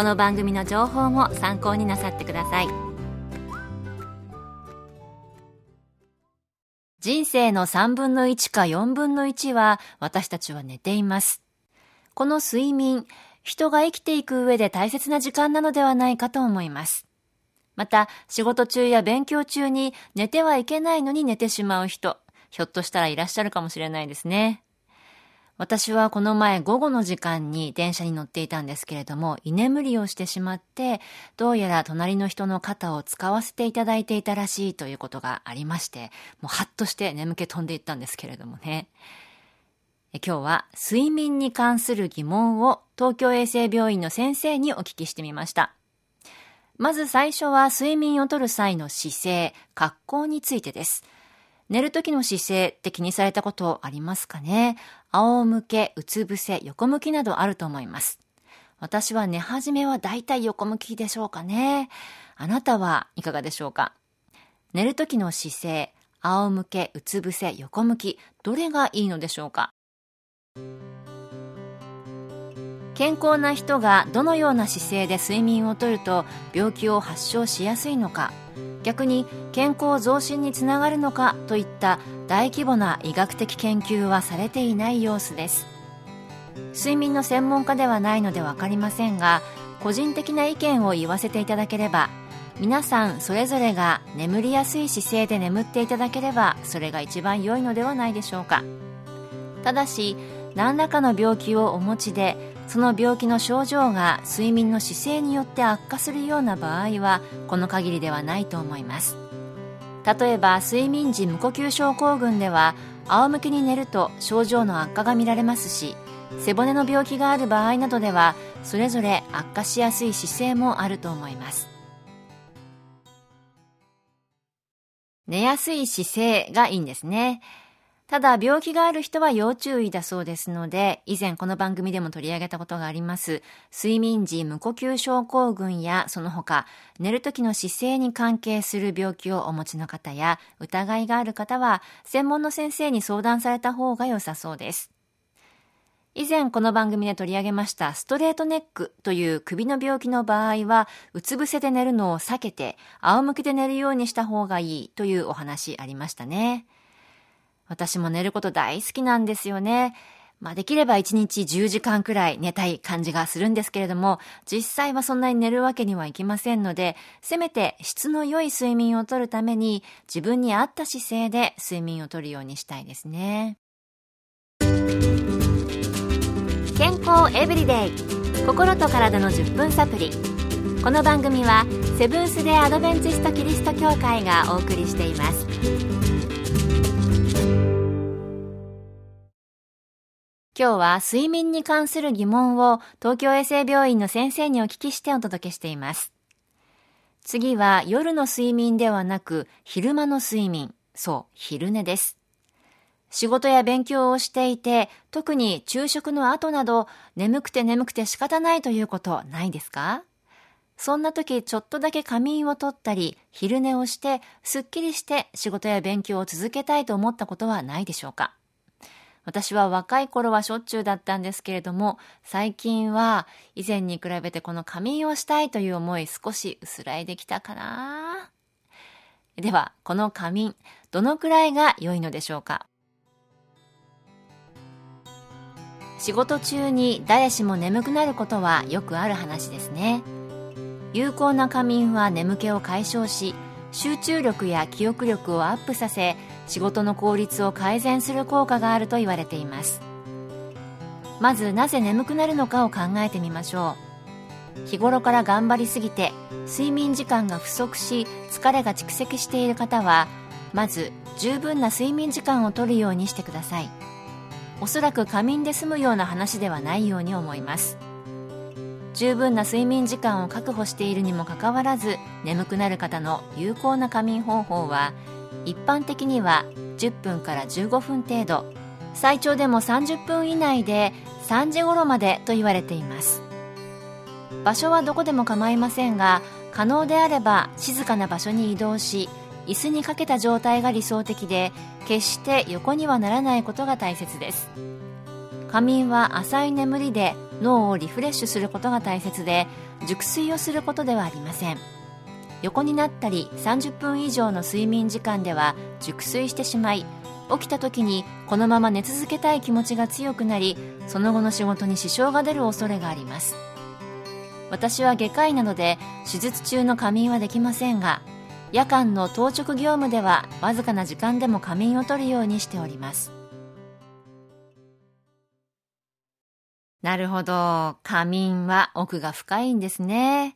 この番組の情報も参考になさってください。人生の3分の1か4分の1は私たちは寝ています。この睡眠人が生きていく上で大切な時間なのではないかと思います。また仕事中や勉強中に寝てはいけないのに寝てしまう人ひょっとしたらいらっしゃるかもしれないですね。私はこの前午後の時間に電車に乗っていたんですけれども、居眠りをしてしまって、どうやら隣の人の肩を使わせていただいていたらしいということがありまして、もうハッとして眠気飛んでいったんですけれどもね。今日は睡眠に関する疑問を東京衛生病院の先生にお聞きしてみました。まず最初は睡眠をとる際の姿勢、格好についてです。寝る時の姿勢って気にされたことありますかね？仰向け、うつ伏せ、横向きなどあると思います。私は寝始めはだいたい横向きでしょうかね。あなたはいかがでしょうか？寝る時の姿勢、仰向け、うつ伏せ、横向き、どれがいいのでしょうか？健康な人がどのような姿勢で睡眠をとると病気を発症しやすいのか？逆に健康増進につながるのかといった大規模な医学的研究はされていない様子です。睡眠の専門家ではないので分かりませんが個人的な意見を言わせていただければ皆さんそれぞれが眠りやすい姿勢で眠っていただければそれが一番良いのではないでしょうか。ただし何らかの病気をお持ちでその病気の症状が睡眠の姿勢によって悪化するような場合はこの限りではないと思います。例えば睡眠時無呼吸症候群では仰向けに寝ると症状の悪化が見られますし背骨の病気がある場合などではそれぞれ悪化しやすい姿勢もあると思います。寝やすい姿勢がいいんですね。ただ、病気がある人は要注意だそうですので、以前この番組でも取り上げたことがあります、睡眠時無呼吸症候群やその他、寝る時の姿勢に関係する病気をお持ちの方や、疑いがある方は、専門の先生に相談された方が良さそうです。以前この番組で取り上げましたストレートネックという首の病気の場合は、うつ伏せで寝るのを避けて、仰向けで寝るようにした方がいいというお話ありましたね。私も寝ること大好きなんですよね。まあ、できれば1日10時間くらい寝たい感じがするんですけれども、実際はそんなに寝るわけにはいきませんので、せめて質の良い睡眠をとるために、自分に合った姿勢で睡眠をとるようにしたいですね。健康エブリデイ心と体の10分サプリこの番組はセブンス・デ・アドベンチスト・キリスト教会がお送りしています今日は睡眠に関する疑問を東京衛生病院の先生にお聞きしてお届けしています。次は夜の睡眠ではなく昼間の睡眠。そう、昼寝です。仕事や勉強をしていて、特に昼食の後など眠くて眠くて仕方ないということないですか？そんな時ちょっとだけ仮眠をとったり、昼寝をして、すっきりして仕事や勉強を続けたいと思ったことはないでしょうか？私は若い頃はしょっちゅうだったんですけれども、最近は以前に比べてこの仮眠をしたいという思い少し薄らいできたかなでは、この仮眠、どのくらいが良いのでしょうか？仕事中に誰しも眠くなることはよくある話ですね。有効な仮眠は眠気を解消し集中力や記憶力をアップさせ仕事の効率を改善する効果があると言われています。まずなぜ眠くなるのかを考えてみましょう。日頃から頑張りすぎて睡眠時間が不足し疲れが蓄積している方はまず十分な睡眠時間をとるようにしてください。おそらく仮眠で済むような話ではないように思います。十分な睡眠時間を確保しているにもかかわらず眠くなる方の有効な仮眠方法は一般的には10分から15分程度。最長でも30分以内で3時頃までと言われています。場所はどこでも構いませんが可能であれば静かな場所に移動し椅子にかけた状態が理想的で決して横にはならないことが大切です。仮眠は浅い眠りで脳をリフレッシュすることが大切で熟睡をすることではありません。横になったり30分以上の睡眠時間では熟睡してしまい起きた時にこのまま寝続けたい気持ちが強くなりその後の仕事に支障が出る恐れがあります。私は外科医なので手術中の仮眠はできませんが夜間の当直業務ではわずかな時間でも仮眠を取るようにしております。なるほど。仮眠は奥が深いんですね。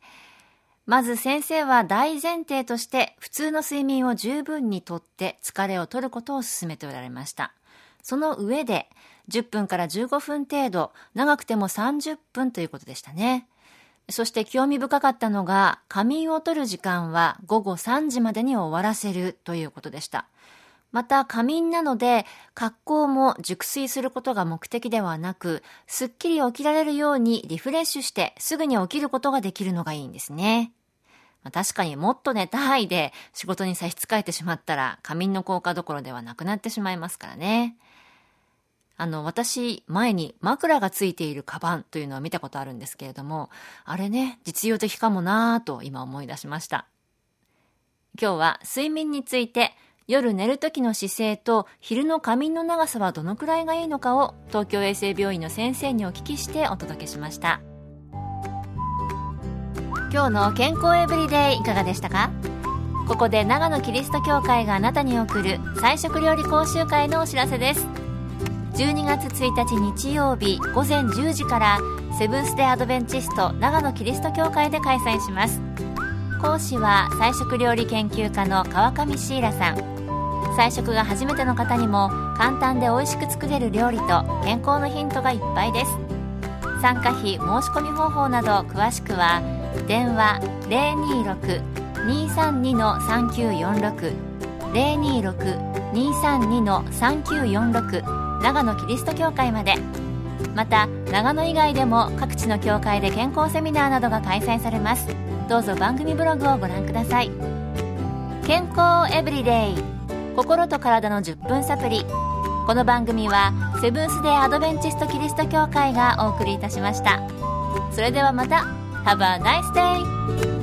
まず先生は大前提として普通の睡眠を十分にとって疲れをとることを勧めておられました。その上で10分から15分程度、長くても30分ということでしたね。そして興味深かったのが仮眠をとる時間は午後3時までに終わらせるということでした。また仮眠なので格好も熟睡することが目的ではなく、すっきり起きられるようにリフレッシュしてすぐに起きることができるのがいいんですね。まあ、確かにもっと寝たいで仕事に差し支えてしまったら仮眠の効果どころではなくなってしまいますからね。あの、私、前に枕がついているカバンというのを見たことあるんですけれども、あれね、実用的かもなぁと今思い出しました。今日は睡眠について、夜寝る時の姿勢と昼の仮眠の長さはどのくらいがいいのかを東京衛生病院の先生にお聞きしてお届けしました。今日の健康エブリデイいかがでしたか？ここで長野キリスト教会があなたに送る菜食料理講習会のお知らせです。12月1日日曜日午前10時からセブンス・デ・アドベンチスト長野キリスト教会で開催します。講師は菜食料理研究家の川上シーラさん。菜食が初めての方にも簡単で美味しく作れる料理と健康のヒントがいっぱいです。参加費申し込み方法など詳しくは電話026-232-3946 026-232-3946長野キリスト教会まで。また長野以外でも各地の教会で健康セミナーなどが開催されます。どうぞ番組ブログをご覧ください。健康エブリデイ。心と体の10分サプリこの番組はセブンス・デー・アドベンチスト・キリスト教会がお送りいたしました。それではまた。Have a nice day!